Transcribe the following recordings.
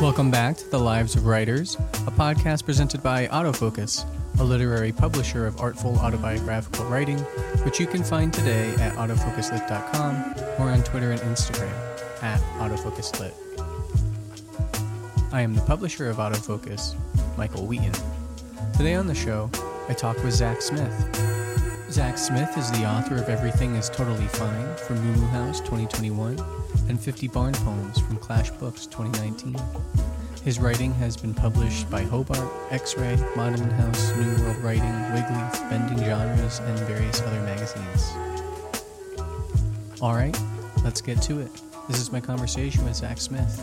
Welcome back to The Lives of Writers, a podcast presented by Autofocus, a literary publisher of artful autobiographical writing, which you can find today at autofocuslit.com or on Twitter and Instagram at autofocuslit. I am the publisher of Autofocus, Michael Wheaton. Today on the show, I talk with Zac Smith. Zac Smith is the author of Everything is Totally Fine from Muumuu House 2021 and 50 Barn Poems from Clash Books 2019. His writing has been published by Hobart, X-Ray, Maudlin House, New World Writing, Wigleaf, Bending Genres, and various other magazines. All right, let's get to it. This is my conversation with Zac Smith.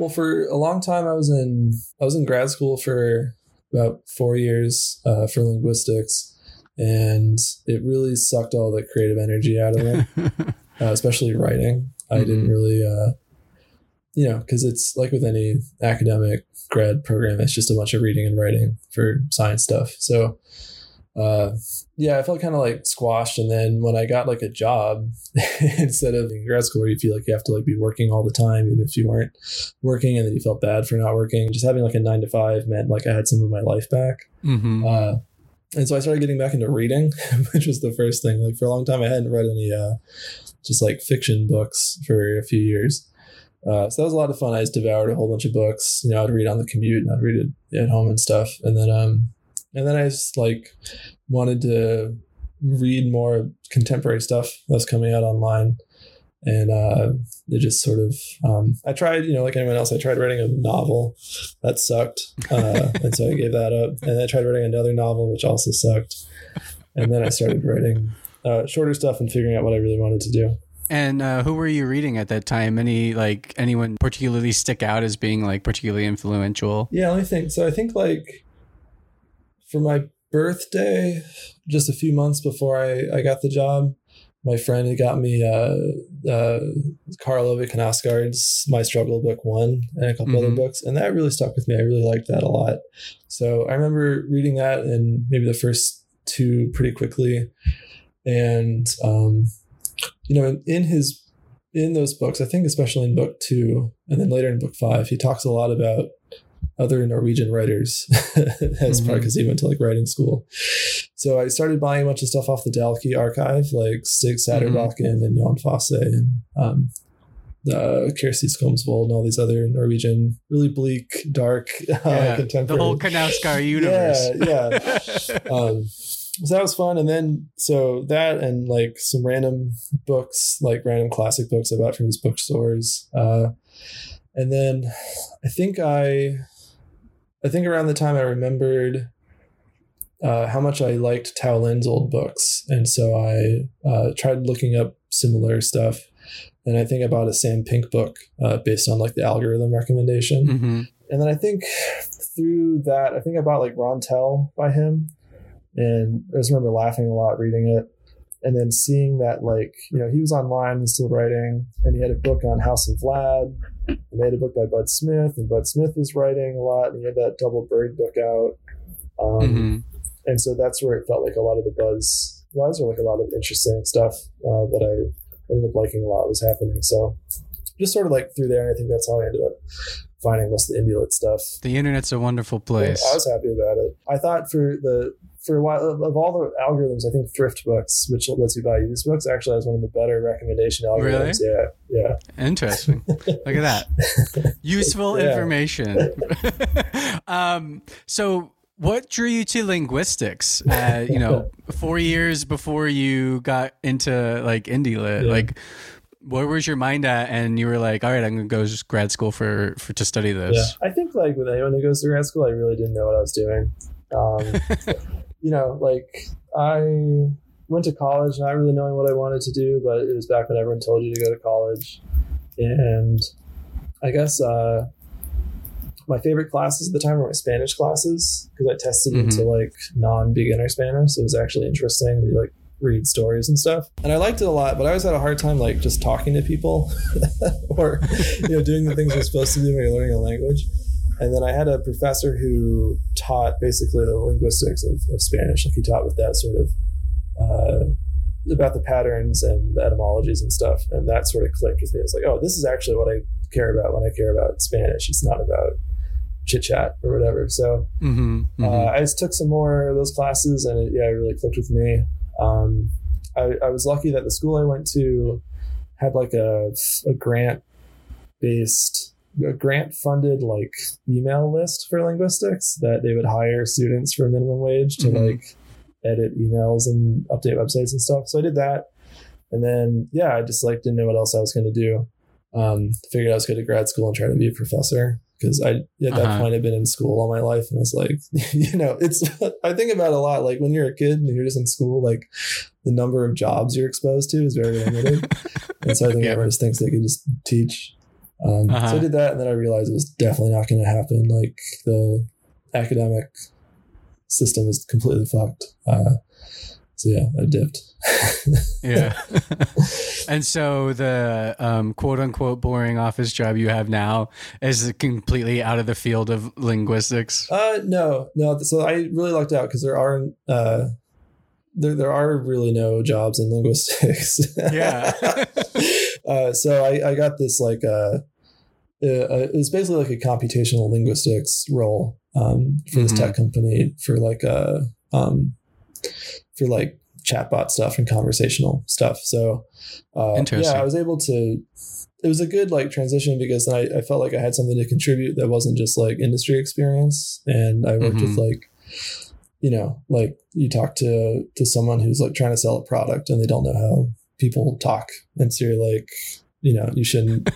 Well, for a long time, I was in I was in grad school for about four years uh, for linguistics, and it really sucked all the creative energy out of me, uh, especially writing. I Mhm. didn't really, uh, you know, because it's like with any academic grad program, it's just a bunch of reading and writing for science stuff. So, uh, yeah, I felt kind of like squashed. And then when I got like a job, instead of in grad school where you feel like you have to like be working all the time, even if you weren't working, and then you felt bad for not working, just having like a nine to five meant like I had some of my life back. Mm-hmm. Uh, and so I started getting back into reading, which was the first thing. Like for a long time, I hadn't read any uh, just like fiction books for a few years. Uh, so that was a lot of fun. I just devoured a whole bunch of books. You know, I'd read on the commute and I'd read it at home and stuff. And then, um, and then I just like wanted to read more contemporary stuff that's coming out online. And uh, it just sort of, um, I tried, you know, like anyone else, I tried writing a novel that sucked. Uh, and so I gave that up. And I tried writing another novel, which also sucked. And then I started writing uh, shorter stuff and figuring out what I really wanted to do. And uh, who were you reading at that time? Any like anyone particularly stick out as being like particularly influential? Yeah, let me think. So I think like for my birthday, just a few months before I, I got the job, my friend had got me uh, uh, Karl Ove Knausgaard's My Struggle Book One and a couple other Mhm. books, and that really stuck with me. I really liked that a lot. So I remember reading that and maybe the first two pretty quickly, and um, you know, in, in his in those books, I think especially in book two and then later in book five, he talks a lot about other Norwegian writers. as probably Mhm. because he went to like writing school. So I started buying a bunch of stuff off the Dalkey archive, like Stig Sæterbakken and Jon Fosse and um, the Kjersti Skomsvold and all these other Norwegian, really bleak, dark, uh, Yeah, the whole Knausgaard universe. Yeah, um, so that was fun. And then, so that and like some random books, like random classic books I bought from these bookstores. Uh, and then I think I, I think around the time I remembered uh, how much I liked Tao Lin's old books. And so I uh, tried looking up similar stuff. And I think I bought a Sam Pink book uh, based on like the algorithm recommendation. Hmm and then I think through that, I think I bought like Rontel by him, and I just remember laughing a lot reading it, and then seeing that like you know he was online and still writing, and he had a book on House of Vlad, and they had a book by Bud Smith, and Bud Smith was writing a lot, and he had that Double Bird book out, um, hmm and so that's where it felt like a lot of the buzz was, or like a lot of interesting stuff uh, that I ended up liking a lot was happening. So just sort of like through there, I think that's how I ended up finding most of the indie lit stuff. The internet's a wonderful Yeah, place. I was happy about it. I thought for the for a while of, of all the algorithms, I think Thrift Books, which lets you buy used books, actually has one of the better recommendation algorithms. Really? Yeah, yeah. Interesting. Look at that. Useful information. um, so, what drew you to linguistics? Uh, you know, four years before you got into like indie lit, Yeah. like where was your mind at? And you were like, all right, I'm gonna go to grad school for for to study Yeah, this. I think like with anyone who goes to grad school, I really didn't know what I was doing. Um, you know, like I went to college not really knowing what I wanted to do, but it was back when everyone told you to go to college, and I guess uh, my favorite classes at the time were my Spanish classes because I tested Mhm. into like non-beginner Spanish, so it was actually interesting. We like read stories and stuff, and I liked it a lot. But I always had a hard time like just talking to people or you know doing the things you're supposed to do when you're learning a language. And then I had a professor who taught basically the linguistics of, of Spanish. Like he taught with that sort of uh, about the patterns and the etymologies and stuff, and that sort of clicked with me. It's like, oh, this is actually what I care about when I care about Spanish. It's not about chit chat or whatever. So Mm-hmm. uh, I just took some more of those classes, and it, yeah, it really clicked with me. Um, I, I was lucky that the school I went to had like a, a grant based, a grant funded like email list for linguistics that they would hire students for minimum wage to Mhm. like edit emails and update websites and stuff. So I did that, and then yeah, I just like didn't know what else I was going to do. Um, figured I was going to grad school and try to be a professor because I at that Uh-huh. point had been in school all my life and I was like, you know, it's I think about it a lot. Like when you're a kid and you're just in school, like the number of jobs you're exposed to is very limited, and so I think Yeah. everyone just thinks they can just teach. Um, So Uh-huh. I did that, and then I realized it was definitely not going to happen. Like the academic system is completely fucked. Uh, so yeah, I dipped. Yeah. and so the um, quote unquote boring office job you have now is completely out of the field of linguistics. Uh, no, no. So I really lucked out because there are uh, there there are really no jobs in linguistics. Yeah. uh, so I I got this like uh, uh, it's basically like a computational linguistics role um, for this Mhm. tech company for like uh um for like chatbot stuff and conversational stuff. So uh, yeah, I was able to. It was a good like transition because then I, I felt like I had something to contribute that wasn't just like industry experience, and I worked with like, you know, like you talk to to someone who's like trying to sell a product and they don't know how people talk, and so you're like, you know, you shouldn't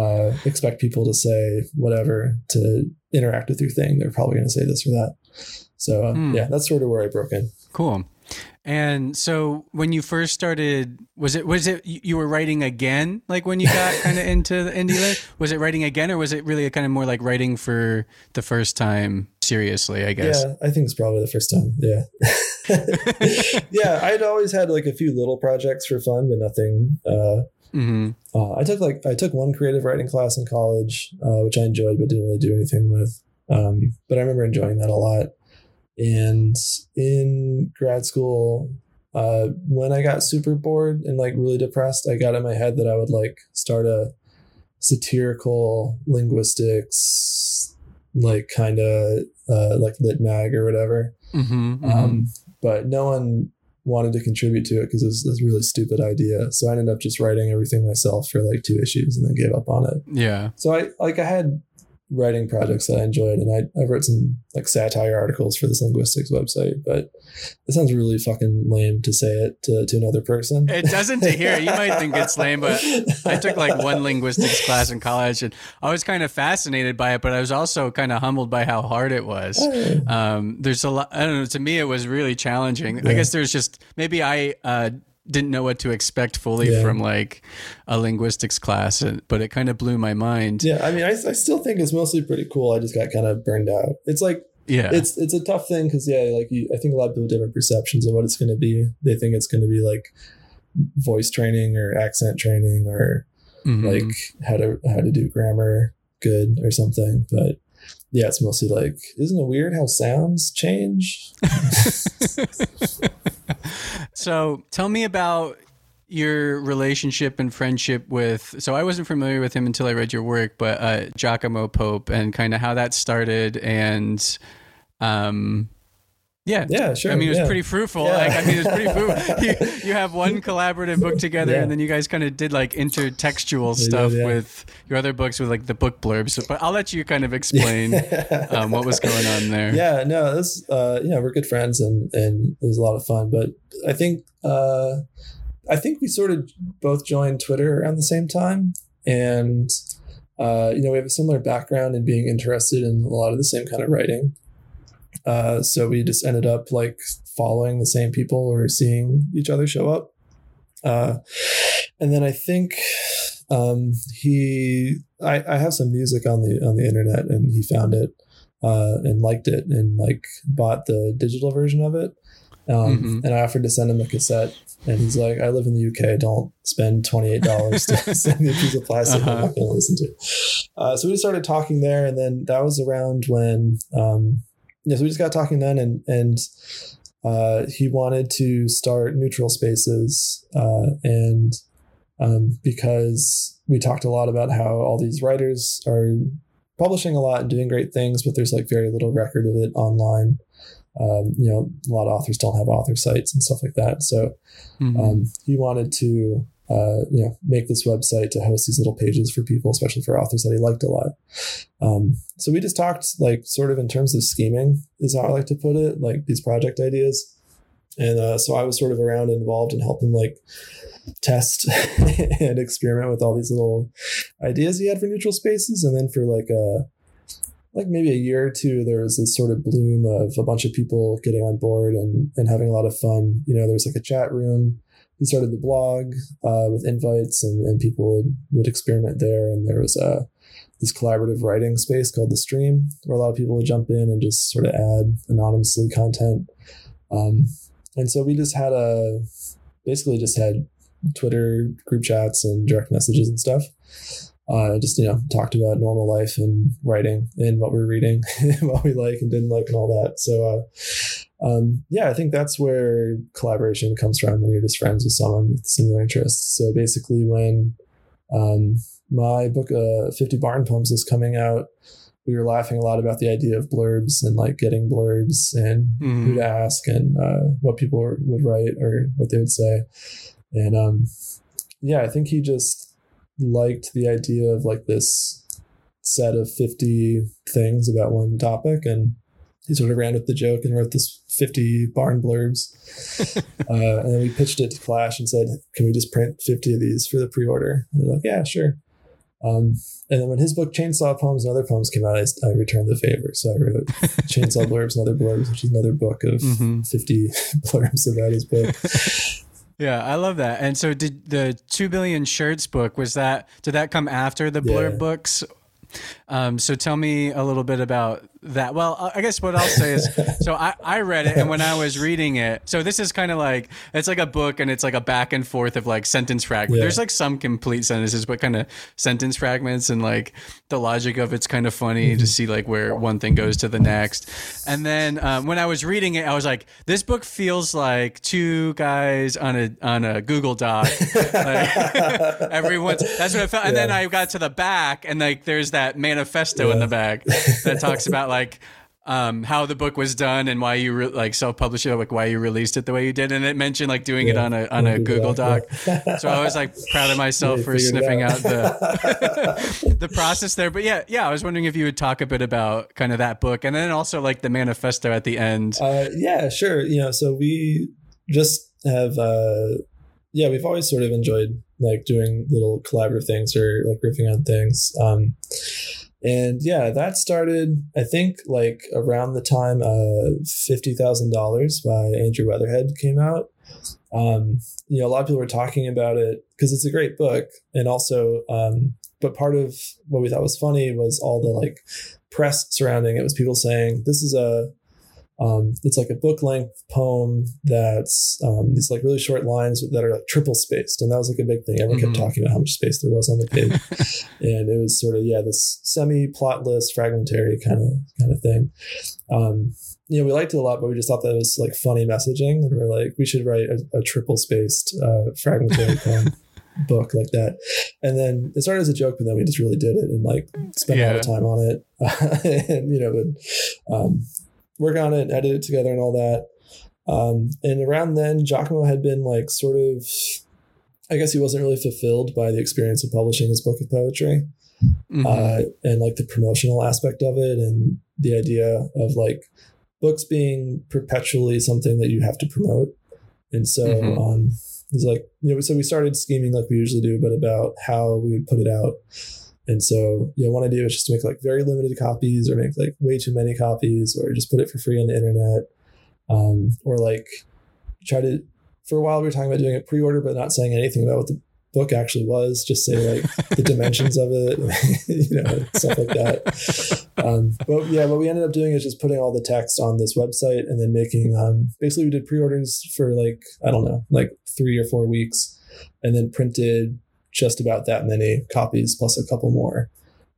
uh, expect people to say whatever to interact with your thing. They're probably going to say this or that. So uh, Hmm. yeah, that's sort of where I broke in. Cool. And so when you first started, was it was it you you were writing again? Like when you got kind of into the indie lit? Was it writing again, or was it really kind of more like writing for the first time seriously? I guess. Yeah, I think it's probably the first time. Yeah. yeah, I'd always had like a few little projects for fun, but nothing. Uh, hmm uh, I took like I took one creative writing class in college, uh, which I enjoyed, but didn't really do anything with. Um, but I remember enjoying that a lot. And in grad school, uh, when I got super bored and like really depressed, I got in my head that I would like start a satirical linguistics, like kind of uh, like lit mag or whatever. hmm Um, but no one wanted to contribute to it because it was this really stupid idea. So I ended up just writing everything myself for like two issues and then gave up on it. yeah. So I like I had writing projects that I enjoyed and I, I wrote some like satire articles for this linguistics website, but it sounds really fucking lame to say it to, to another person. It doesn't to hear. You might think it's lame, but I took like one linguistics class in college, and I was kind of fascinated by it, but I was also kind of humbled by how hard it was. Oh, Um, there's a lot. I don't know. To me, it was really challenging. I guess there's just maybe I uh, didn't know what to expect fully Yeah. from like a linguistics class, and- but it kind of blew my mind. yeah, I mean, I, I still think it's mostly pretty cool. I just got kind of burned out. It's like Yeah. it's it's a tough thing because yeah, like you, I think a lot of people have different perceptions of what it's going to be. They think it's going to be like voice training or accent training or Mhm. like how to how to do grammar good or something. But yeah, it's mostly like, isn't it weird how sounds change? so tell me about your relationship and friendship with so i wasn't familiar with him until i read your work but uh giacomo pope and kind of how that started and um yeah Yeah, sure. I mean, it was yeah. pretty fruitful. Yeah. Like, I mean, it was pretty fruitful. You, you have one collaborative book together, Yeah. and then you guys kind of did like intertextual stuff with your other books with like the book blurbs. But I'll let you kind of explain um, what was going on there. yeah no this uh yeah we're good friends and and it was a lot of fun but i think uh i think we sort of both joined twitter around the same time and uh you know we have a similar background in being interested in a lot of the same kind of writing uh so we just ended up like following the same people or seeing each other show up uh and then i think um he i i have some music on the on the internet and he found it uh, and liked it and like bought the digital version of it. Um, Mhm. And I offered to send him a cassette, and he's like, "I live in the UK. Don't spend twenty eight dollars to send me a piece of plastic. I'm Uh-huh. not going to listen to." Uh, so we started talking there, and then that was around when, um, yeah. So we just got talking then, and and uh, he wanted to start neutral spaces, uh, and um, because we talked a lot about how all these writers are publishing a lot and doing great things, but there's like very little record of it online. Um, you know, a lot of authors don't have author sites and stuff like that. So mm-hmm. um, he wanted to, uh, you know, make this website to host these little pages for people, especially for authors that he liked a lot. Um, so we just talked like sort of in terms of scheming is how I like to put it, like these project ideas. And uh, so I was sort of around and involved in helping like test and experiment with all these little ideas he had for neutral spaces. And then for like a like maybe a year or two, there was this sort of bloom of a bunch of people getting on board and, and having a lot of fun. You know, there's like a chat room. He started the blog uh, with invites and, and people would, would experiment there. And there was a, this collaborative writing space called the stream where a lot of people would jump in and just sort of add anonymously content. Um, and so we just had a, basically just had Twitter group chats and direct messages and stuff. Uh, just you know talked about normal life and writing and what we're reading, what we like and didn't like, and all that. So uh, um, yeah, I think that's where collaboration comes from when you're just friends with someone with similar interests. So basically, when um, my book, uh, 50 Barn Poems, is coming out, we were laughing a lot about the idea of blurbs and like getting blurbs and mm-hmm. who to ask and uh, what people would write or what they would say. And um, yeah, I think he just liked the idea of like this set of 50 things about one topic. And he sort of ran with the joke and wrote this 50 barn blurbs. uh, and then we pitched it to Clash and said, can we just print 50 of these for the pre order? And they're like, yeah, sure. Um, and then when his book Chainsaw Poems and Other Poems came out, I, I returned the favor. So I wrote Chainsaw Blurbs and Other Blurbs, which is another book of mm-hmm. 50 blurbs about his book. Yeah, I love that. And so did the 2 billion shirts book was that did that come after the blurb yeah. books um, so tell me a little bit about that. Well, I guess what I'll say is, so I, I read it, and when I was reading it, so this is kind of like it's like a book, and it's like a back and forth of like sentence fragments. Yeah. There's like some complete sentences, but kind of sentence fragments, and like the logic of it's kind of funny mm-hmm. to see like where one thing goes to the next. And then um, when I was reading it, I was like, this book feels like two guys on a on a Google Doc. like, everyone's that's what I felt. And yeah. then I got to the back, and like there's that manifesto yeah. in the back that talks about like um, how the book was done and why you re- like self-published it, like why you released it the way you did, and it mentioned like doing yeah, it on a on a Google Doc. Yeah. so I was like proud of myself yeah, for sniffing out. out the the process there. But yeah, yeah, I was wondering if you would talk a bit about kind of that book, and then also like the manifesto at the end. Uh, yeah, sure. You know, so we just have. Uh, yeah, we've always sort of enjoyed like doing little collaborative things or like riffing on things. Um, and yeah, that started, I think, like around the time uh, $50,000 by Andrew Weatherhead came out. Um, you know, a lot of people were talking about it because it's a great book. And also, um, but part of what we thought was funny was all the like press surrounding it was people saying, this is a um, it's like a book length poem that's um, these like really short lines that are like triple spaced, and that was like a big thing. Everyone mm-hmm. kept talking about how much space there was on the page, and it was sort of yeah this semi plotless, fragmentary kind of kind of thing. Um, you know, we liked it a lot, but we just thought that was like funny messaging, and we're like, we should write a, a triple spaced, uh, fragmentary poem. book like that and then it started as a joke but then we just really did it and like spent yeah. a lot of time on it and you know but, um, work on it, and edit it together, and all that. Um, and around then, Giacomo had been like sort of, I guess he wasn't really fulfilled by the experience of publishing his book of poetry, mm-hmm. uh, and like the promotional aspect of it, and the idea of like books being perpetually something that you have to promote. And so mm-hmm. um, he's like, you know, so we started scheming like we usually do, but about how we would put it out. And so, you know, one idea was just to make like very limited copies or make like way too many copies or just put it for free on the internet. Um, or like try to, for a while, we were talking about doing a pre order, but not saying anything about what the book actually was, just say like the dimensions of it, you know, stuff like that. Um, but yeah, what we ended up doing is just putting all the text on this website and then making, um, basically, we did pre orders for like, I don't know, like three or four weeks and then printed just about that many copies plus a couple more.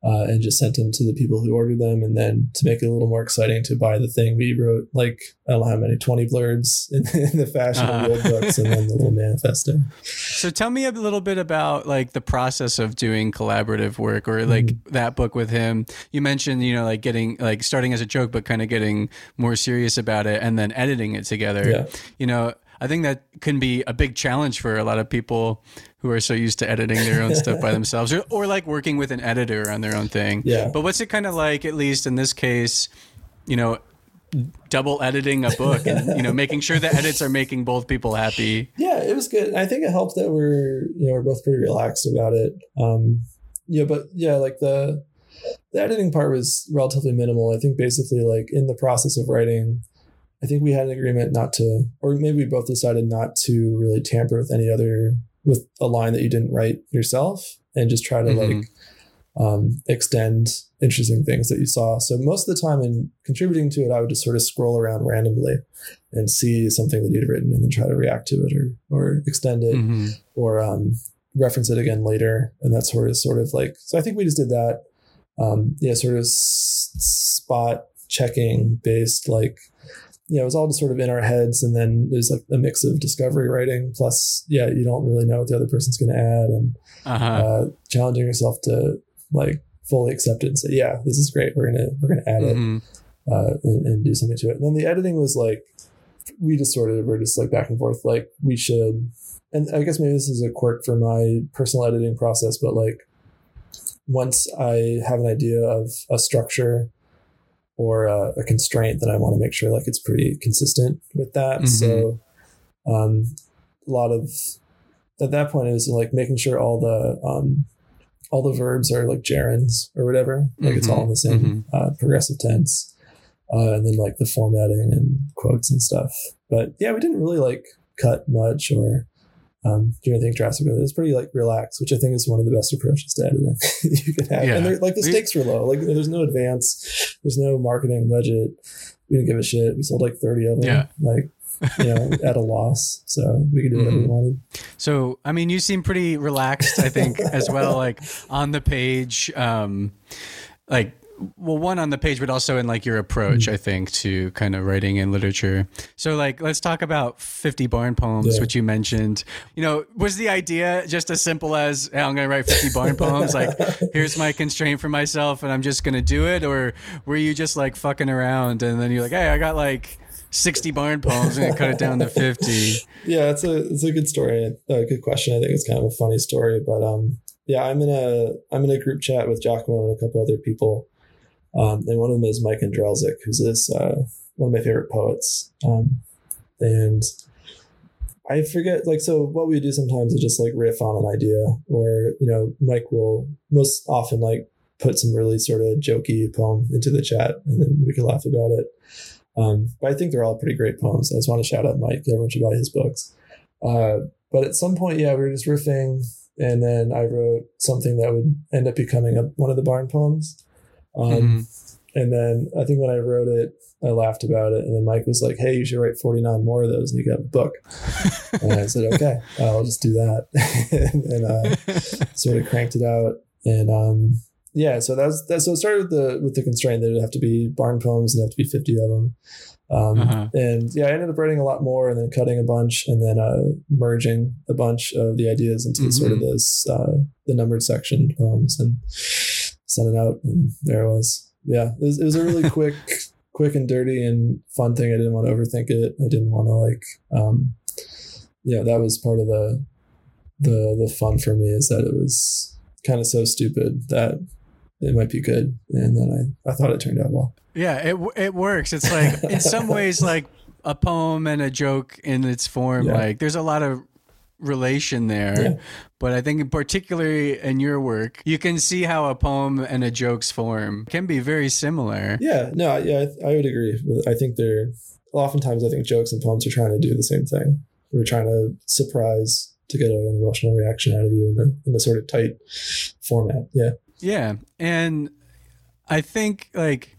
uh, and just sent them to the people who ordered them. And then to make it a little more exciting to buy the thing, we wrote like, I don't know how many, 20 blurbs in, in the fashion uh-huh. of the old books and then the little manifesto. So tell me a little bit about like the process of doing collaborative work or like mm-hmm. that book with him. You mentioned, you know, like getting, like starting as a joke, but kind of getting more serious about it and then editing it together. Yeah. You know, I think that can be a big challenge for a lot of people who are so used to editing their own stuff by themselves or, or like working with an editor on their own thing. Yeah. But what's it kind of like, at least in this case, you know, double editing a book and you know making sure the edits are making both people happy yeah it was good i think it helped that we're you know we're both pretty relaxed about it um yeah but yeah like the the editing part was relatively minimal i think basically like in the process of writing I think we had an agreement not to, or maybe we both decided not to really tamper with any other, with a line that you didn't write yourself and just try to mm-hmm. like um, extend interesting things that you saw. So most of the time in contributing to it, I would just sort of scroll around randomly and see something that you'd written and then try to react to it or, or extend it mm-hmm. or um, reference it again later. And that sort of, sort of like, so I think we just did that. Um, yeah, sort of s- spot checking based like you know, it was all just sort of in our heads. And then there's like a mix of discovery writing plus, yeah, you don't really know what the other person's going to add and uh-huh. uh, challenging yourself to like fully accept it and say, yeah, this is great. We're going to, we're going to add mm-hmm. it uh, and, and, do something to it. And then the editing was like, we just sort of were just like back and forth. Like we should, and I guess maybe this is a quirk for my personal editing process, but like once I have an idea of a structure or a, a constraint, then I want to make sure like it's pretty consistent with that. Mm-hmm. So, um, a lot of at that point it was like making sure all the um, all the verbs are like gerunds or whatever, like mm-hmm. it's all in the same mm-hmm. uh, progressive tense, uh, and then like the formatting and quotes and stuff. But yeah, we didn't really like cut much or um, do anything drastic with it. It's pretty like relaxed, which I think is one of the best approaches to editing you can have. Yeah. And like the stakes were low. Like there's no advance, there's no marketing budget. We didn't give a shit. We sold like 30 of them. Yeah. Like you know, at a loss. So we could do whatever mm-hmm. we wanted. So, I mean, you seem pretty relaxed, I think, as well. Like on the page, um, like well one on the page but also in like your approach mm-hmm. i think to kind of writing and literature so like let's talk about 50 barn poems yeah. which you mentioned you know was the idea just as simple as hey, i'm gonna write 50 barn poems like here's my constraint for myself and i'm just gonna do it or were you just like fucking around and then you're like hey i got like 60 barn poems and cut it down to 50 yeah it's a it's a good story a good question i think it's kind of a funny story but um yeah i'm in a i'm in a group chat with Giacomo and a couple other people um, and one of them is Mike Andrelczyk, who's this uh, one of my favorite poets. Um, and I forget, like, so what we do sometimes is just like riff on an idea, or you know, Mike will most often like put some really sort of jokey poem into the chat, and then we can laugh about it. Um, but I think they're all pretty great poems. I just want to shout out Mike. Everyone should buy his books. Uh, but at some point, yeah, we were just riffing, and then I wrote something that would end up becoming a, one of the barn poems. Um, mm-hmm. And then I think when I wrote it, I laughed about it. And then Mike was like, hey, you should write 49 more of those and you got a book. and I said, okay, I'll just do that. and uh, sort of cranked it out. And um, yeah, so that's that. So it started with the with the constraint that it'd have to be barn poems and have to be 50 of them. Um, uh-huh. And yeah, I ended up writing a lot more and then cutting a bunch and then uh, merging a bunch of the ideas into mm-hmm. sort of this uh, the numbered section poems and sent it out, and there it was. Yeah, it was, it was a really quick, quick and dirty and fun thing. I didn't want to overthink it. I didn't want to like, um, yeah, that was part of the the the fun for me is that it was kind of so stupid that it might be good, and then I I thought it turned out well. Yeah, it it works. It's like in some ways like a poem and a joke in its form. Yeah. Like there's a lot of relation there. Yeah. But I think, particularly in your work, you can see how a poem and a joke's form can be very similar. Yeah, no, yeah, I, I would agree. I think they're oftentimes I think jokes and poems are trying to do the same thing. We're trying to surprise to get an emotional reaction out of you in a, in a sort of tight format. Yeah. Yeah, and I think like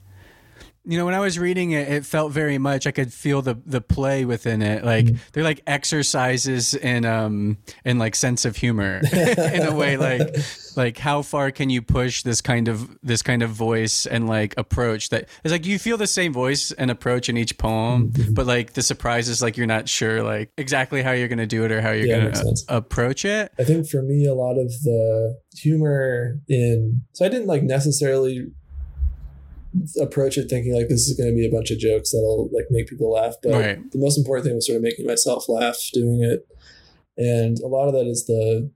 You know, when I was reading it, it felt very much I could feel the the play within it. Like Mm-hmm. they're like exercises in um in like sense of humor in a way. Like like how far can you push this kind of this kind of voice and like approach that it's like you feel the same voice and approach in each poem, Mm-hmm. but like the surprise is like you're not sure like exactly how you're gonna do it or how you're Yeah, gonna approach it. I think for me, a lot of the humor in so I didn't like necessarily approach it thinking like this is going to be a bunch of jokes that'll like make people laugh. But Right. the most important thing was sort of making myself laugh doing it, and a lot of that is the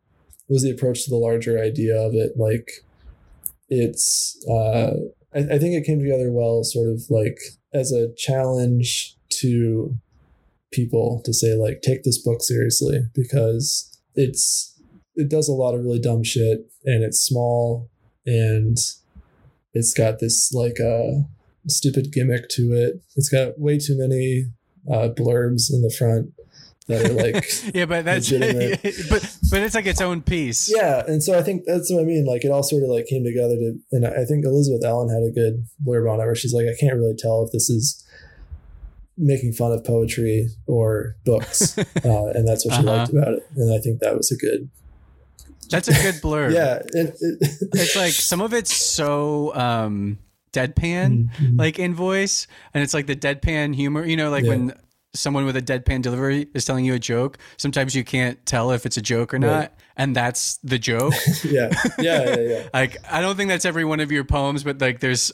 was the approach to the larger idea of it. Like it's, uh, I, I think it came together well, sort of like as a challenge to people to say like take this book seriously because it's it does a lot of really dumb shit and it's small and it's got this like uh stupid gimmick to it it's got way too many uh blurbs in the front that are like yeah, but that's legitimate. but but it's like its own piece. yeah and so i think that's what i mean like it all sort of like came together to and i think elizabeth ellen had a good blurb on it where she's like i can't really tell if this is making fun of poetry or books uh, and that's what she Uh-huh. liked about it and i think that was a good That's a good blur. yeah it, it, it's like some of it's so um deadpan Mhm. like in voice and it's like the deadpan humor you know like Yeah. when someone with a deadpan delivery is telling you a joke sometimes you can't tell if it's a joke or not Right. and that's the joke yeah yeah yeah yeah like i don't think that's every one of your poems but like there's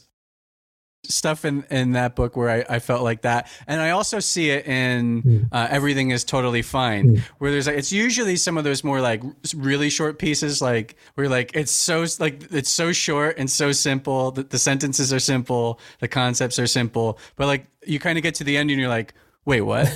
stuff in in that book where I, I felt like that and i also see it in Mm. uh, everything is totally fine Mm. where there's like it's usually some of those more like really short pieces like where like it's so like it's so short and so simple that the sentences are simple the concepts are simple but like you kind of get to the end and you're like wait what?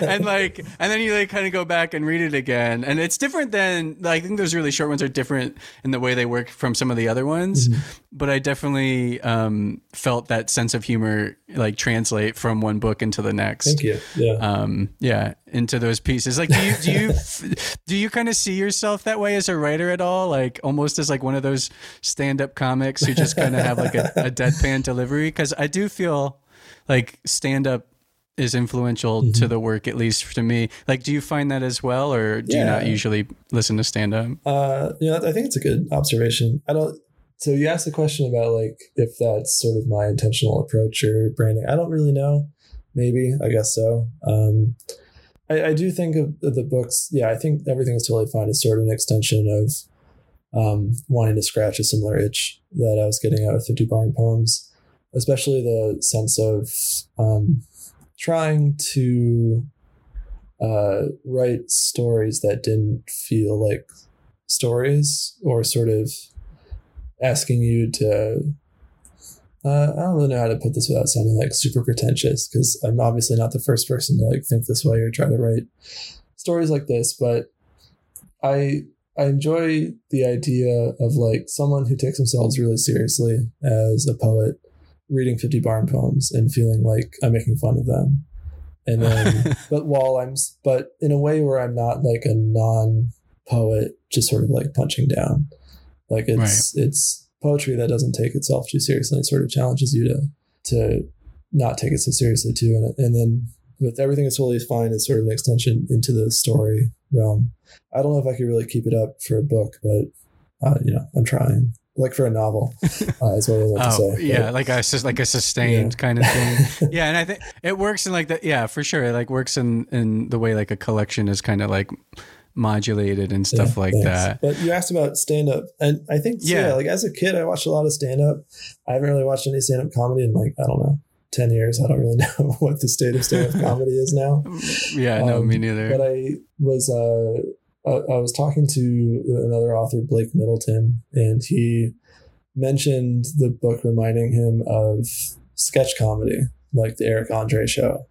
And like and then you like kind of go back and read it again and it's different than like, i think those really short ones are different in the way they work from some of the other ones Mm-hmm. but i definitely um felt that sense of humor like translate from one book into the next. Thank you. Yeah. Um yeah into those pieces. Like do you do you do you kind of see yourself that way as a writer at all? Like almost as like one of those stand-up comics who just kind of have like a, a deadpan delivery? Because i do feel like stand-up is influential Mm-hmm. to the work at least to me like do you find that as well or do you not usually listen to stand-up Uh, you know, I think it's a good observation. I don't. So you asked the question about like if that's sort of my intentional approach or branding. I don't really know. Maybe I guess so. Um, I, I do think of the books. Yeah, I think everything is totally fine. It's sort of an extension of um, wanting to scratch a similar itch that I was getting out of Fifty Barn poems, especially the sense of um, trying to uh, write stories that didn't feel like stories or sort of asking you to uh, I don't really know how to put this without sounding like super pretentious because I'm obviously not the first person to like think this way or try to write stories like this, but I I enjoy the idea of like someone who takes themselves really seriously as a poet reading 50 barn poems and feeling like I'm making fun of them. And then but while I'm but in a way where I'm not like a non poet just sort of like punching down. Like it's it's poetry that doesn't take itself too seriously. It sort of challenges you to to not take it so seriously too. And and then with everything is totally fine, it's sort of an extension into the story realm. I don't know if I could really keep it up for a book, but uh, you know, I'm trying. Like for a novel, uh, is what I like to Oh say. yeah, But- like a like a sustained kind of thing. yeah, and I think it works in like that. Yeah, for sure. It like works in in the way like a collection is kind of like modulated and stuff Yeah, like thanks. that. But you asked about stand up, and I think yeah. Yeah. like as a kid, I watched a lot of stand up. I haven't really watched any stand up comedy in like I don't know ten years. I don't really know what the state of stand up comedy is now. Yeah, no, Um, me neither. But I was uh, I, I was talking to another author, Blake Middleton, and he mentioned the book reminding him of sketch comedy, like the Eric Andre show.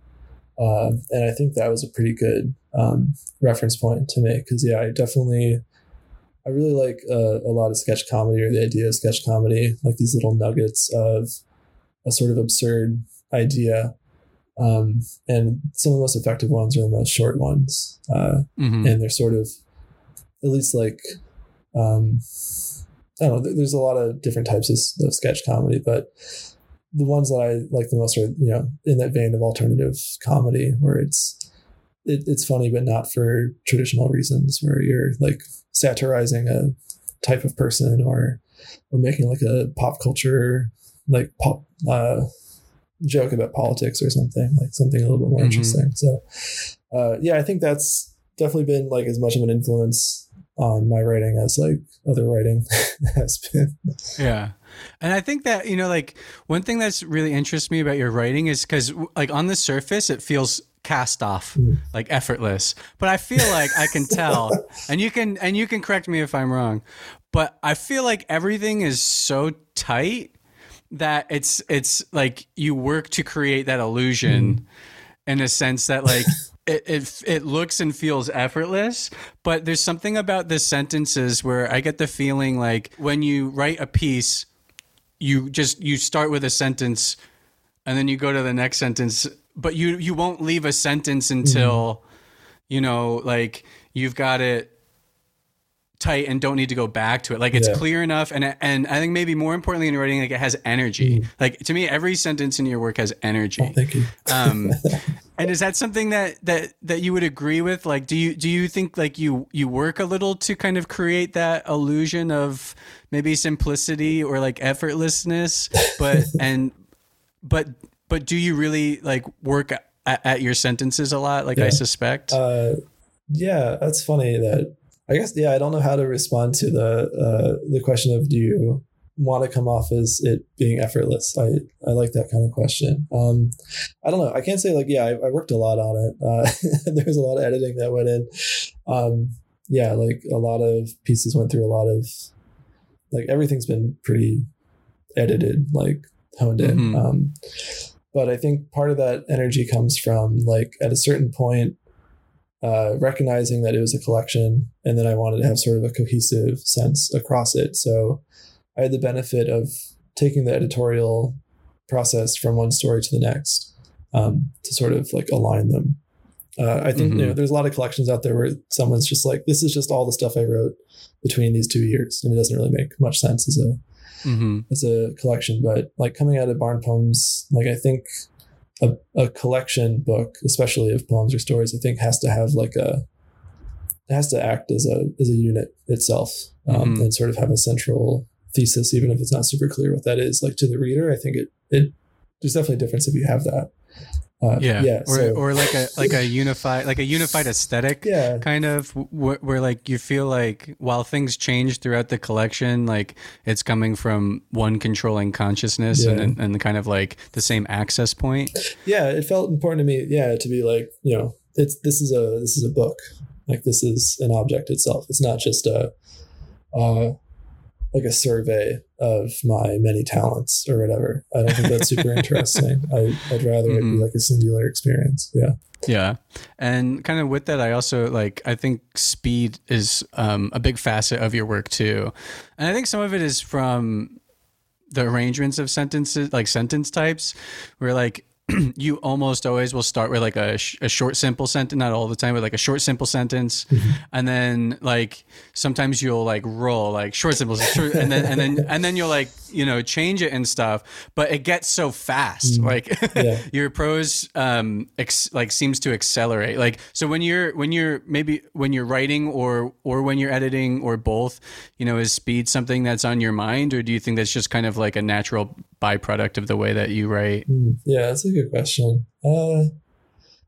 Uh, and I think that was a pretty good um, reference point to make because yeah, I definitely I really like uh, a lot of sketch comedy or the idea of sketch comedy, like these little nuggets of a sort of absurd idea. Um, and some of the most effective ones are the most short ones. Uh, Mhm. and they're sort of at least like um, I don't know. there- There's a lot of different types of, of sketch comedy, but the ones that I like the most are you know in that vein of alternative comedy where it's it, it's funny but not for traditional reasons where you're like satirizing a type of person or or making like a pop culture like pop uh, joke about politics or something like something a little bit more Mhm. interesting. So uh, yeah, I think that's definitely been like as much of an influence on my writing as like other writing has been. Yeah. And I think that, you know, like one thing that's really interests me about your writing is because, like, on the surface, it feels cast off, Mm. like effortless. But I feel like I can tell, and you can, and you can correct me if I'm wrong, but I feel like everything is so tight that it's, it's like you work to create that illusion hmm. in a sense that, like, it, it it looks and feels effortless, but there's something about the sentences where I get the feeling like when you write a piece, you just you start with a sentence and then you go to the next sentence, but you you won't leave a sentence hmm. until you know like you've got it tight and don't need to go back to it. Like it's Yeah. clear enough and and I think maybe more importantly in your writing like it has energy. Like to me every sentence in your work has energy. Oh, thank you. Um, and is that something that that that you would agree with? Like, do you do you think like you you work a little to kind of create that illusion of maybe simplicity or like effortlessness, but and but but do you really like work at, at your sentences a lot? Like I suspect. Uh, yeah, that's funny. That I guess yeah, I don't know how to respond to the uh, the question of do you want to come off as it being effortless? I I like that kind of question. Um, I don't know. I can't say like yeah, I, I worked a lot on it. Uh, there was a lot of editing that went in. Um, yeah, like a lot of pieces went through a lot of like everything's been pretty edited, like honed in. Mhm. Um, but I think part of that energy comes from like at a certain point uh, recognizing that it was a collection and then I wanted to have sort of a cohesive sense across it. So I had the benefit of taking the editorial process from one story to the next um, to sort of like align them. Uh, I think you Mhm. know there's a lot of collections out there where someone's just like, this is just all the stuff I wrote between these two years, and it doesn't really make much sense as a mm-hmm. as a collection. But like coming out of Barn Poems, like I think a, a collection book, especially of poems or stories, I think has to have like a it has to act as a as a unit itself um, Mhm. and sort of have a central thesis, even if it's not super clear what that is. Like to the reader, I think it it there's definitely a difference if you have that. Uh, Yeah. yeah, Or so- or like a like a unified like a unified aesthetic. yeah, kind of wh- where like you feel like while things change throughout the collection like it's coming from one controlling consciousness Yeah. and, and kind of like the same access point yeah. It felt important to me, yeah, to be like you know, it's this is a this is a book, like this is an object itself. It's not just a uh, like a survey of my many talents or whatever. I don't think that's super interesting. I, I'd rather it be Mhm. like a singular experience. Yeah. yeah and kind of with that i also like i think speed is um, a big facet of your work too and i think some of it is from the arrangements of sentences like sentence types where like you almost always will start with like a, sh- a short simple sentence not all the time but like a short simple sentence. And then like sometimes you'll like roll like short simple short, and then and then and then you'll like you know change it and stuff but it gets so fast. Like Yeah. your prose um ex- like seems to accelerate. Like so when you're when you're maybe when you're writing or or when you're editing or both you know is speed something that's on your mind or do you think that's just kind of like a natural byproduct of the way that you write Hmm. Yeah, that's a good question. Uh,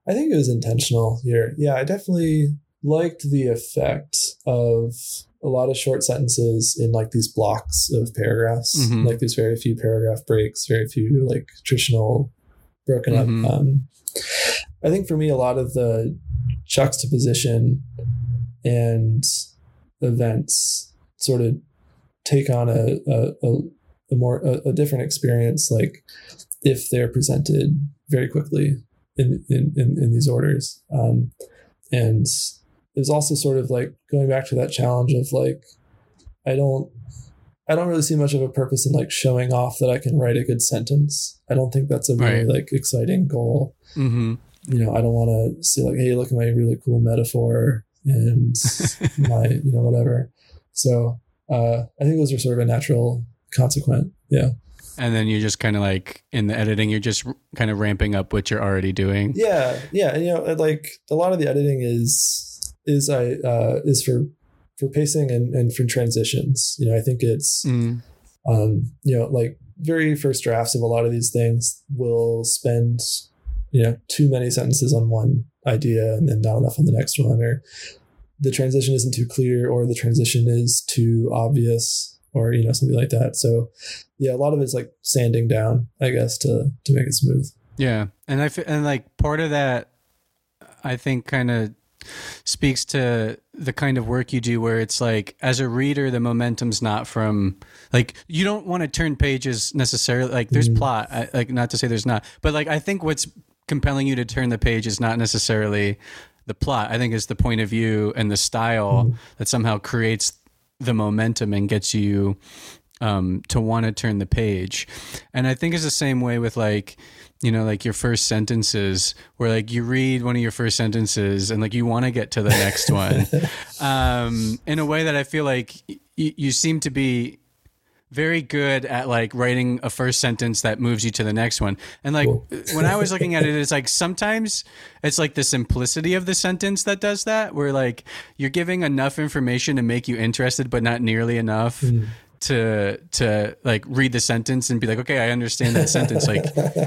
I think it was intentional here. Yeah, I definitely liked the effect of a lot of short sentences in like these blocks of paragraphs. Mhm. Like there's very few paragraph breaks, very few like traditional broken Mhm. up. Um, I think for me, a lot of the juxtaposition and events sort of take on a a, a, a more a, a different experience. Like if they're presented very quickly in in, in, in these orders. Um, and there's also sort of like going back to that challenge of like I don't I don't really see much of a purpose in like showing off that I can write a good sentence. I don't think that's a really Right. like exciting goal. mm-hmm. You know, I don't want to say like, hey, look at my really cool metaphor and my, you know, whatever. So uh, I think those are sort of a natural consequent. Yeah. and then you're just kind of like in the editing you're just kind of ramping up what you're already doing Yeah, yeah, and you know, like a lot of the editing is is I uh, is for for pacing and and for transitions. You know, I think it's Mm. um, you know, like very first drafts of a lot of these things will spend, you know, too many sentences on one idea and then not enough on the next one, or the transition isn't too clear, or the transition is too obvious, or you know, something like that. So, yeah, a lot of it's like sanding down, I guess, to to make it smooth. Yeah, and I f- and like part of that, I think, kind of speaks to the kind of work you do, where it's like as a reader, the momentum's not from like you don't want to turn pages necessarily. Like there's Mhm. plot, I, like not to say there's not, but like I think what's compelling you to turn the page is not necessarily the plot. I think it's the point of view and the style Mhm. that somehow creates the momentum and gets you um, to want to turn the page. And I think it's the same way with like, you know, like your first sentences, where like you read one of your first sentences and like you want to get to the next one, um, in a way that I feel like y- you seem to be very good at like writing a first sentence that moves you to the next one. And like when I was looking at it, it's like sometimes it's like the simplicity of the sentence that does that, where like you're giving enough information to make you interested, but not nearly enough Mm. To to like read the sentence and be like, okay, I understand that sentence. Like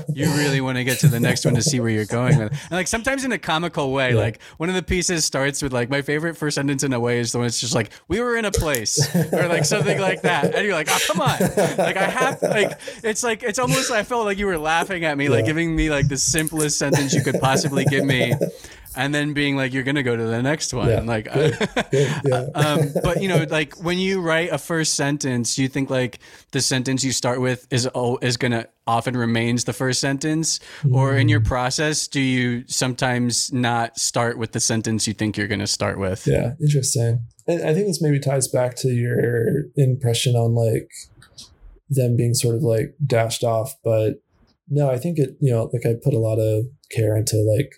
you really want to get to the next one to see where you're going. And like sometimes in a comical way, Yeah. like one of the pieces starts with like my favorite first sentence in a way is the one that's just like we were in a place or like something like that, and you're like, oh come on, like I have like it's like it's almost like I felt like you were laughing at me, like giving me like the simplest sentence you could possibly give me. And then being like, you're gonna go to the next one. Yeah. Like, good, yeah. um, but you know, like when you write a first sentence, you think like the sentence you start with is oh, is gonna often remains the first sentence, or in your Mm. process, do you sometimes not start with the sentence you think you're gonna start with? Yeah, interesting. And I think this maybe ties back to your impression on like them being sort of like dashed off, but no, I think it, you know, like I put a lot of care into like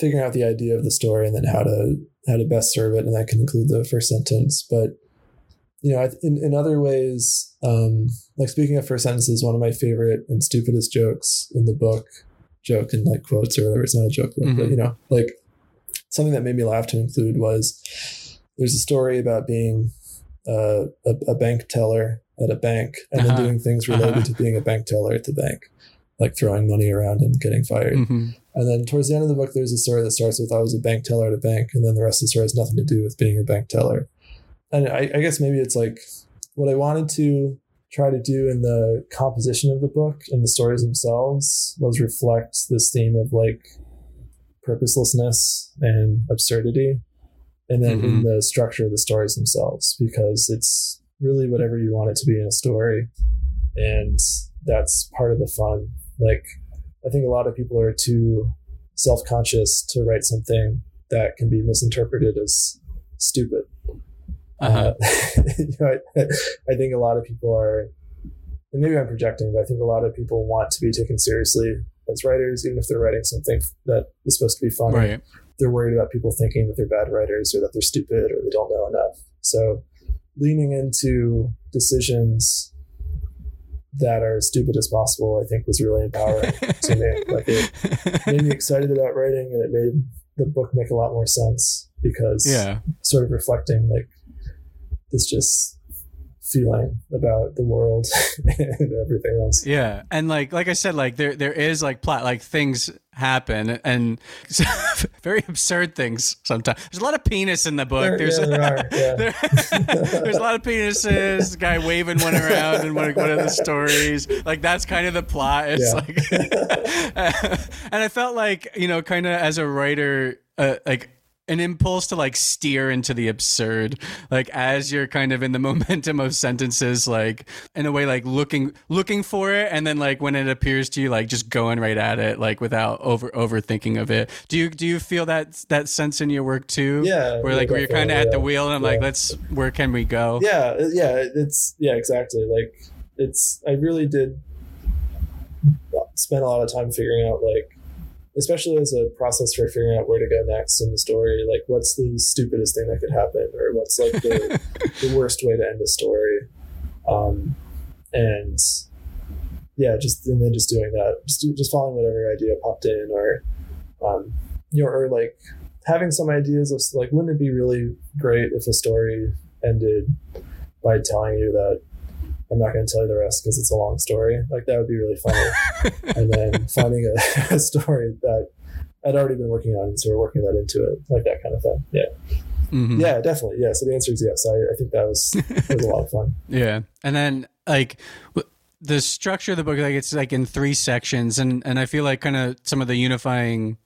figuring out the idea of the story and then how to how to best serve it, and that can include the first sentence. But you know, in in other ways, um, like speaking of first sentences, one of my favorite and stupidest jokes in the book, joke in like quotes or whatever. It's not a joke, but, but you know, like something that made me laugh to include was there's a story about being uh, a, a bank teller at a bank and Uh-huh. then doing things related Uh-huh. to being a bank teller at the bank, like throwing money around and getting fired. Mhm. And then towards the end of the book, there's a story that starts with I was a bank teller at a bank, and then the rest of the story has nothing to do with being a bank teller. And I, I guess maybe it's like what I wanted to try to do in the composition of the book and the stories themselves was reflect this theme of like purposelessness and absurdity. And then in mm-hmm. the structure of the stories themselves, because it's really whatever you want it to be in a story. And that's part of the fun. Like, I think a lot of people are too self conscious to write something that can be misinterpreted as stupid. Uh-huh. Uh, you know, I, I think a lot of people are, and maybe I'm projecting, but I think a lot of people want to be taken seriously as writers, even if they're writing something that is supposed to be funny. Right. They're worried about people thinking that they're bad writers or that they're stupid or they don't know enough. So leaning into decisions that are as stupid as possible, I think was really empowering to me. Like it made me excited about writing and it made the book make a lot more sense because yeah. sort of reflecting like this just feeling about the world and everything else. Yeah, and like like I said, like there there is like plot, like things happen, and very absurd things sometimes. There's a lot of penis in the book. There- there's yeah, there are, yeah. there- there's a lot of penises. Guy waving one around in one, one of the stories. Like that's kind of the plot. It's Yeah. like, and I felt like you know, kind of as a writer, uh, like an impulse to like steer into the absurd. Like as you're kind of in the momentum of sentences like in a way like looking looking for it and then like when it appears to you like just going right at it like without over overthinking of it. Do you do you feel that that sense in your work too? Yeah, where yeah, like where you're kind of definitely, at the wheel and i'm like let's where can we go? Yeah yeah it's yeah exactly. Like it's i really did spend a lot of time figuring out like especially as a process for figuring out where to go next in the story like what's the stupidest thing that could happen or what's like the, the worst way to end a story? Um and yeah, just and then just doing that, just do, just following whatever idea popped in, or um, you know, or like having some ideas of like, wouldn't it be really great if a story ended by telling you that I'm not going to tell you the rest because it's a long story. Like that would be really funny. and then finding a, a, story that I'd already been working on, and so we're working that into it, like that kind of thing. Yeah. Mm-hmm. Yeah, definitely. Yeah. So the answer is yes. I, I think that was, that was a lot of fun. yeah. And then like the structure of the book, like it's like in three sections, and and I feel like kind of some of the unifying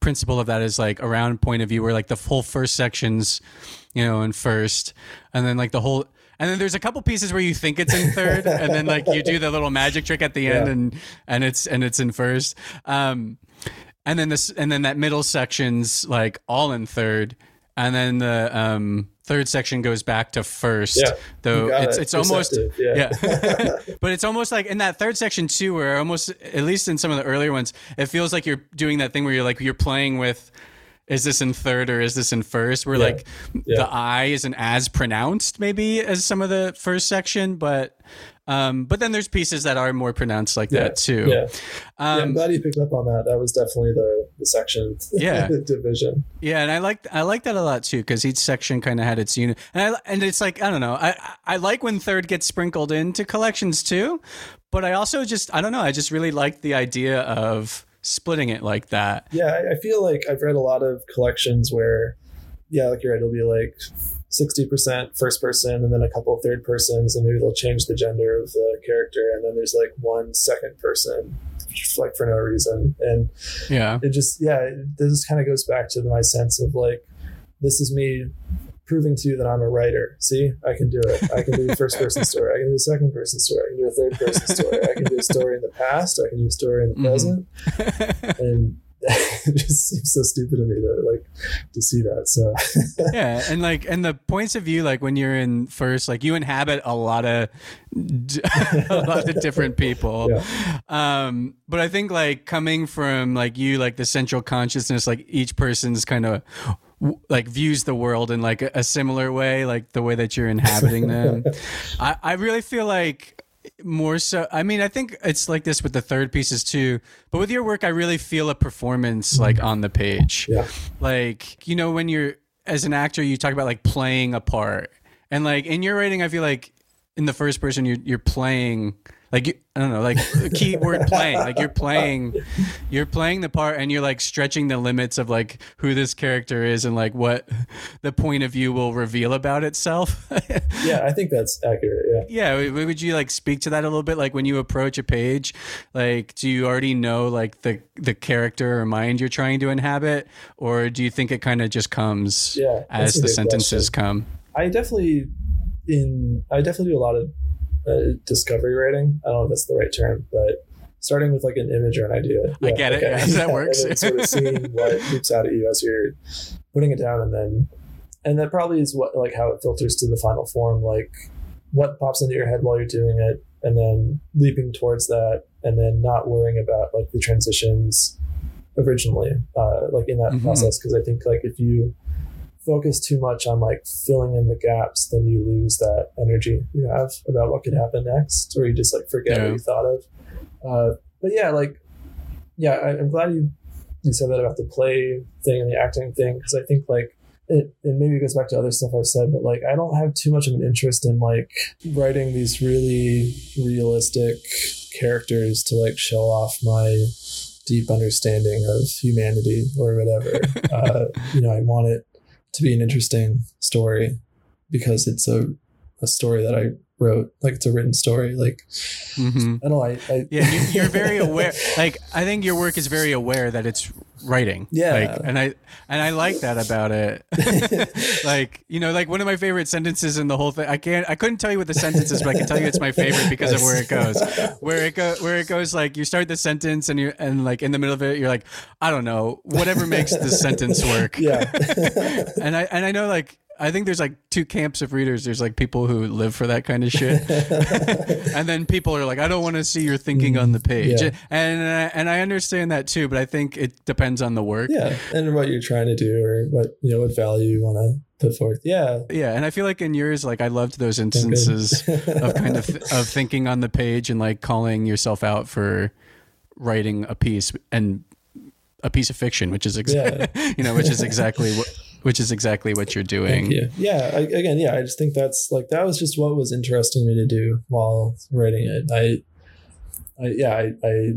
principle of that is like around point of view, where like the whole first sections, you know, and first, and then like the whole and then there's a couple pieces where you think it's in third, and then like you do the little magic trick at the yeah. end, and and it's and it's in first. Um, and then this and then that middle section's like all in third, and then the um third section goes back to first. Yeah, though it's it. it's almost yeah, yeah. but it's almost like in that third section too, where almost at least in some of the earlier ones, it feels like you're doing that thing where you're like you're playing with is this in third or is this in first? Where yeah. like yeah. the I isn't as pronounced maybe as some of the first section, but um, but then there's pieces that are more pronounced like yeah. that too. Yeah. Um, I'm glad you picked up on that. That was definitely the the section. Yeah. division. Yeah, and I like I like that a lot too because each section kind of had its unit, and I and it's like I don't know I I like when third gets sprinkled into collections too, but I also just I don't know I just really like the idea of splitting it like that. Yeah, I feel like I've read a lot of collections where, yeah, like you're right, it'll be like 60% first person and then a couple third persons, and maybe they'll change the gender of the character, and then there's like one second person, like for no reason. And yeah, it just, yeah, this kind of goes back to my sense of like, this is me proving to you that I'm a writer. See, I can do it. I can do a first person story. I can do a second person story. I can do a third person story. I can do a story in the past. I can do a story in the mm-hmm. present. Mm-hmm. and it just seems so stupid to me to like to see that. So yeah, and like and the points of view, like when you're in first, like you inhabit a lot of a lot of different people. Yeah. Um, but I think like coming from like you, like the central consciousness, like each person's kind of like views the world in like a, similar way, like the way that you're inhabiting them. I, I really feel like more so i mean i think it's like this with the third pieces too but with your work i really feel a performance mm-hmm. like on the page. Yeah. Like you know when you're as an actor you talk about like playing a part. And like in your writing i feel like in the first person you're, you're playing like I don't know, like keyword playing. Like you're playing, you're playing the part, and you're like stretching the limits of like who this character is and like what the point of view will reveal about itself. yeah, I think that's accurate. Yeah. Yeah. Would you like speak to that a little bit? Like when you approach a page, like do you already know like the the character or mind you're trying to inhabit, or do you think it kind of just comes yeah, as the sentences question. come? I definitely in I definitely do a lot of uh, discovery writing. I don't know if that's the right term, but starting with like an image or an idea. Yeah, I get okay. it. Yes, that works. and sort of seeing what leaps out at you as you're putting it down, and then and that probably is what like how it filters to the final form. Like what pops into your head while you're doing it, and then leaping towards that, and then not worrying about like the transitions originally, uh, like in that mm-hmm. process. Because I think like if you focus too much on like filling in the gaps, then you lose that energy you have about what could happen next, or you just like forget yeah. what you thought of. Uh, but yeah, like, yeah, I, am glad you you said that about the play thing and the acting thing because I think like it, it maybe goes back to other stuff I've said, but like I don't have too much of an interest in like writing these really realistic characters to like show off my deep understanding of humanity or whatever. uh, you know, I want it to be an interesting story because it's a, a story that I wrote. Like it's a written story. Like mm-hmm. I don't know. I, I yeah, you, are very aware. Like I think your work is very aware that it's writing. Yeah, like, and I and I like that about it. like you know, like one of my favorite sentences in the whole thing. I can't. I couldn't tell you what the sentence is, but I can tell you it's my favorite because of where it goes. Where it go, where it goes, like you start the sentence and you and like in the middle of it, you're like, I don't know, whatever makes the sentence work. Yeah. and I and I know like I think there's like two camps of readers. There's like people who live for that kind of shit, and then people are like, I don't want to see your thinking on the page, Yeah. and uh, and I understand that too. But I think it depends on the work. yeah, and what you're trying to do or what you know what value you want to put forth. Yeah, Yeah, and I feel like in yours, like I loved those instances of kind of of thinking on the page and like calling yourself out for writing a piece and a piece of fiction, which is exa- you know, which is exactly what which is exactly what you're doing. You. Yeah, I, again, yeah, I just think that's like that was just what was interesting me to do while writing it. I, I yeah, I, I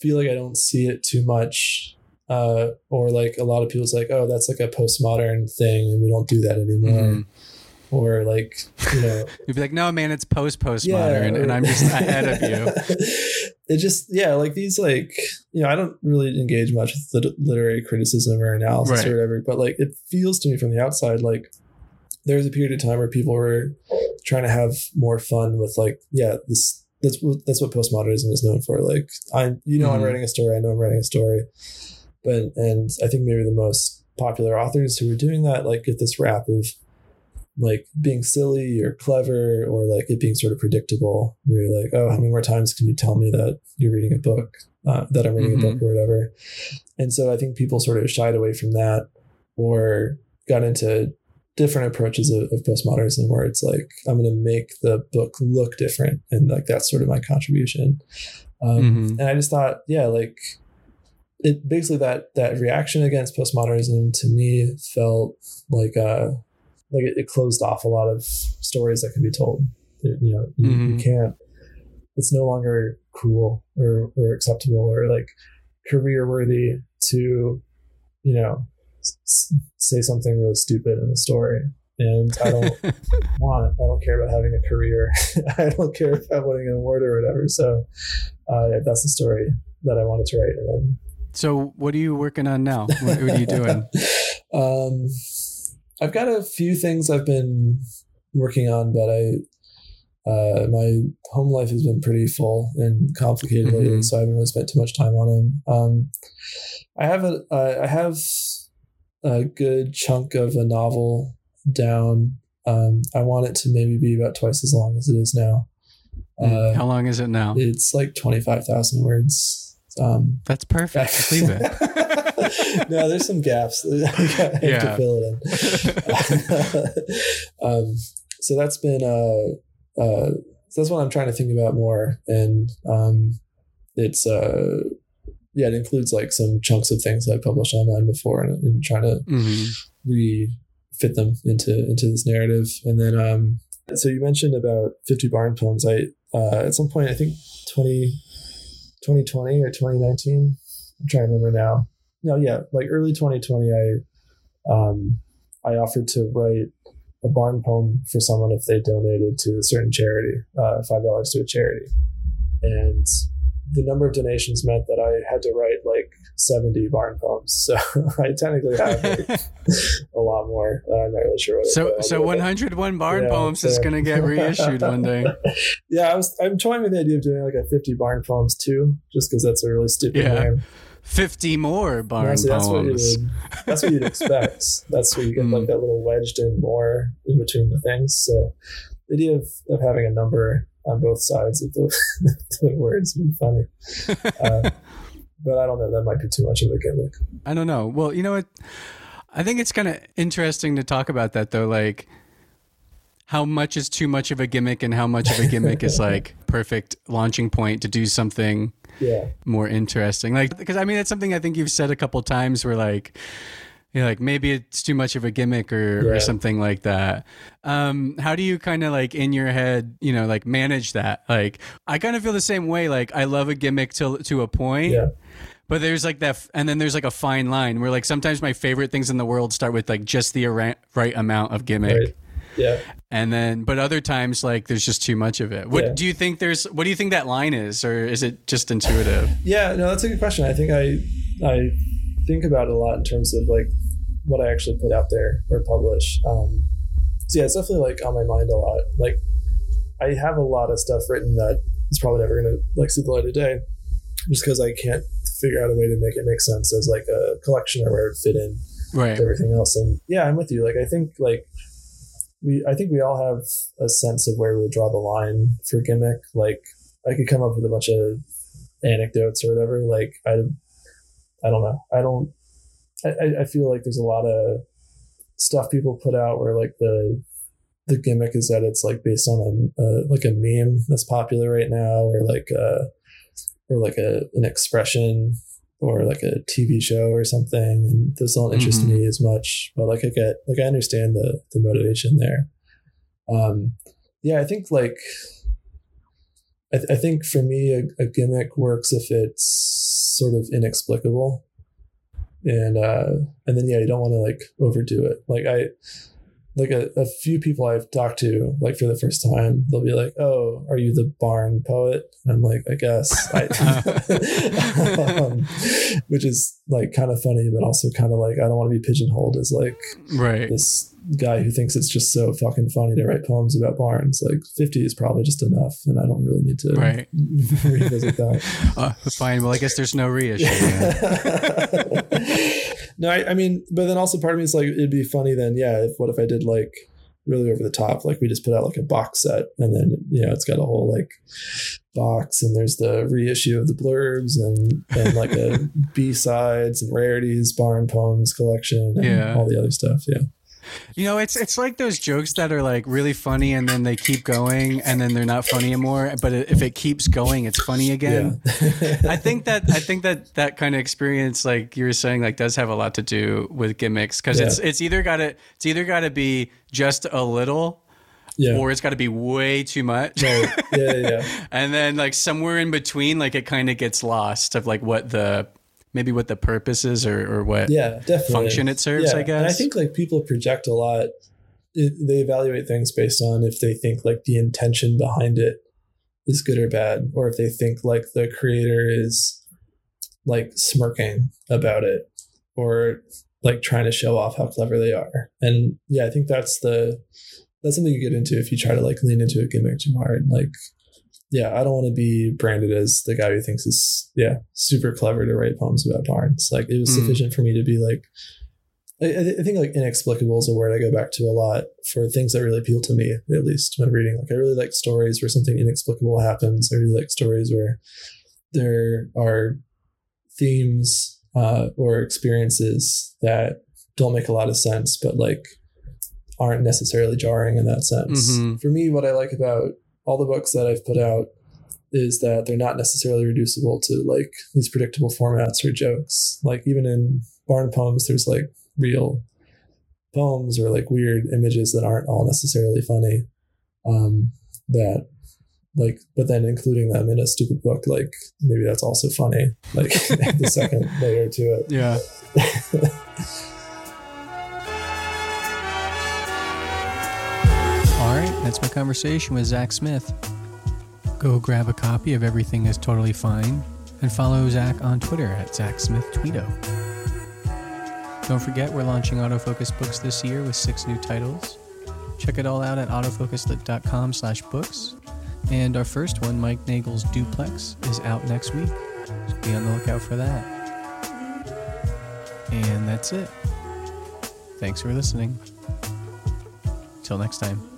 feel like I don't see it too much, uh, or like a lot of people's like, oh, that's like a postmodern thing, and we don't do that anymore. Mhm. Or like, you know, You'd be like, no, man, it's post postmodern, Yeah, and I'm just ahead of you. it just yeah like these like you know i don't really engage much with lit- literary criticism or analysis Right. or whatever but like it feels to me from the outside like there was a period of time where people were trying to have more fun with like yeah this that's what that's what postmodernism is known for like i'm you know i'm Mhm. writing a story i know i'm writing a story but and i think maybe the most popular authors who were doing that like get this rap of like being silly or clever or like it being sort of predictable where you're like oh how many more times can you tell me that you're reading a book uh, that i'm reading Mhm. a book or whatever and so i think people sort of shied away from that or got into different approaches of, of postmodernism where it's like i'm going to make the book look different and like that's sort of my contribution um, Mhm. and i just thought yeah like it basically that that reaction against postmodernism to me felt like uh like it, it closed off a lot of stories that could be told It- you know you, you Mhm. can't it's no longer cool or, or acceptable or like career worthy to you know s- say something really stupid in a story and i don't want i don't care about having a career i don't care about winning an award or whatever so uh, that's the story that i wanted to write and then so, what are you working on now? What, what are you doing? um, I've got a few things I've been working on, but I uh, my home life has been pretty full and complicated lately, Mhm. so I haven't really spent too much time on them. Um, I have a uh, I have a good chunk of a novel down. Um, I want it to maybe be about twice as long as it is now. Uh, How long is it now? it's like twenty five thousand words. Um, That's perfect. Leave it. no, there's some gaps. I have Yeah. to fill it in. um, so that's been uh, uh, so that's what I'm trying to think about more, and um, it's uh, yeah, it includes like some chunks of things I published online before, and, and trying to Mhm. re-fit them into into this narrative. And then, um, so you mentioned about 50 barn poems. I uh, at some point, I think 20, 2020 or 2019. I'm trying to remember now. No, yeah, like early 2020, I um, I offered to write a barn poem for someone if they donated to a certain charity, uh, five dollars to a charity, and the number of donations meant that I had to write like 70 barn poems. So I technically have like, a lot more. Uh, I'm not really sure. What So, I'll so do with it. 101 barn Yeah, poems is going to get reissued one day. yeah, I was. I'm toying with the idea of doing like a 50 barn poems too, just because that's a really stupid Yeah. name. 50 more barn Honestly, that's what you would, That's what you'd expect. that's where you get Mm. like that little wedged in more in between the things. So the idea of, of having a number on both sides of the, the words would be funny. Uh, but I don't know. That might be too much of a gimmick. I don't know. Well, you know what? I think it's kind of interesting to talk about that though. Like, how much is too much of a gimmick, and how much of a gimmick is like perfect launching point to do something Yeah. more interesting. Like, because I mean, it's something I think you've said a couple times where like, you know, like maybe it's too much of a gimmick or, Yeah. or something like that. Um, how do you kind of like in your head, you know, like manage that? Like, I kind of feel the same way. Like, I love a gimmick to to a point. Yeah. But there's like that, and then there's like a fine line where like sometimes my favorite things in the world start with like just the right amount of gimmick, Right. Yeah. and then but other times like there's just too much of it. What Yeah. do you think? There's what do you think that line is, or is it just intuitive? Yeah, no, that's a good question. I think I I think about it a lot in terms of like what I actually put out there or publish. Um, so yeah, it's definitely like on my mind a lot. Like I have a lot of stuff written that is probably never gonna like see the light of day, just because I can't figure out a way to make it make sense as like a collection or where it fit in. right everything else. And yeah, I'm with you. Like I think like we I think we all have a sense of where we draw the line for gimmick. Like I could come up with a bunch of anecdotes or whatever. Like I I don't know. I don't I, I feel like there's a lot of stuff people put out where like the the gimmick is that it's like based on a, like a meme that's popular right now or like a or like a an expression or like a TV show or something and those don't interest Mhm. me as much but like I get like I understand the the motivation there. Um yeah I think like I, th- I think for me a, a gimmick works if it's sort of inexplicable. And uh and then yeah you don't want to like overdo it. Like I like a, a few people I've talked to, like for the first time, they'll be like, "Oh, are you the barn poet?" And I'm like, "I guess," I, um, which is like kind of funny, but also kind of like I don't want to be pigeonholed as like right this guy who thinks it's just so fucking funny to write poems about barns. Like 50 is probably just enough, and I don't really need to Right. revisit that. uh, fine well i guess there's no reissue. No, I, I mean, but then also part of me is like, it'd be funny then, yeah. If what if I did like really over the top, like we just put out like a box set, and then you know it's got a whole like box, and there's the reissue of the blurbs, and and like a B sides and rarities, barn poems collection, and Yeah. all the other stuff. Yeah, You know, it's it's like those jokes that are like really funny and then they keep going and then they're not funny anymore. But if it keeps going, it's funny again. yeah. I think that I think that that kind of experience, like you were saying, like does have a lot to do with gimmicks because it's it's either got to it's either got to be just a little yeah. or it's got to be way too much. Right. Yeah, yeah, yeah. and then like somewhere in between, like it kind of gets lost of like what the maybe what the purpose is or or what yeah, definitely. function it serves. I guess. And I think like people project a lot. It, they evaluate things based on if they think like the intention behind it is good or bad, or if they think like the creator is like smirking about it, or like trying to show off how clever they are. And yeah, I think that's the that's something you get into if you try to like lean into a gimmick too hard. Like, yeah, I don't want to be branded as the guy who thinks is yeah super clever to write poems about barns. Like, it was Mm. sufficient for me to be like. I, I think like inexplicable is a word I go back to a lot for things that really appeal to me, at least when reading. Like I really like stories where something inexplicable happens. I really like stories where there are themes uh, or experiences that don't make a lot of sense, but like aren't necessarily jarring in that sense. Mhm. For me, what I like about all the books that I've put out is that they're not necessarily reducible to like these predictable formats or jokes. Like even in barn poems, there's like real poems or like weird images that aren't all necessarily funny. Um, that like, but then including them in a stupid book, like maybe that's also funny. Like the second layer to it. yeah. that's my conversation with Zac Smith. Go grab a copy of Everything is Totally Fine and follow Zac on Twitter at Zac Smith Tweedo. Don't forget, we're launching Autofocus Books this year with six new titles. Check it all out at autofocuslit.com slash books. And our first one, Mike Nagel's Duplex, is out next week. So be on the lookout for that. And that's it. Thanks for listening. Till next time.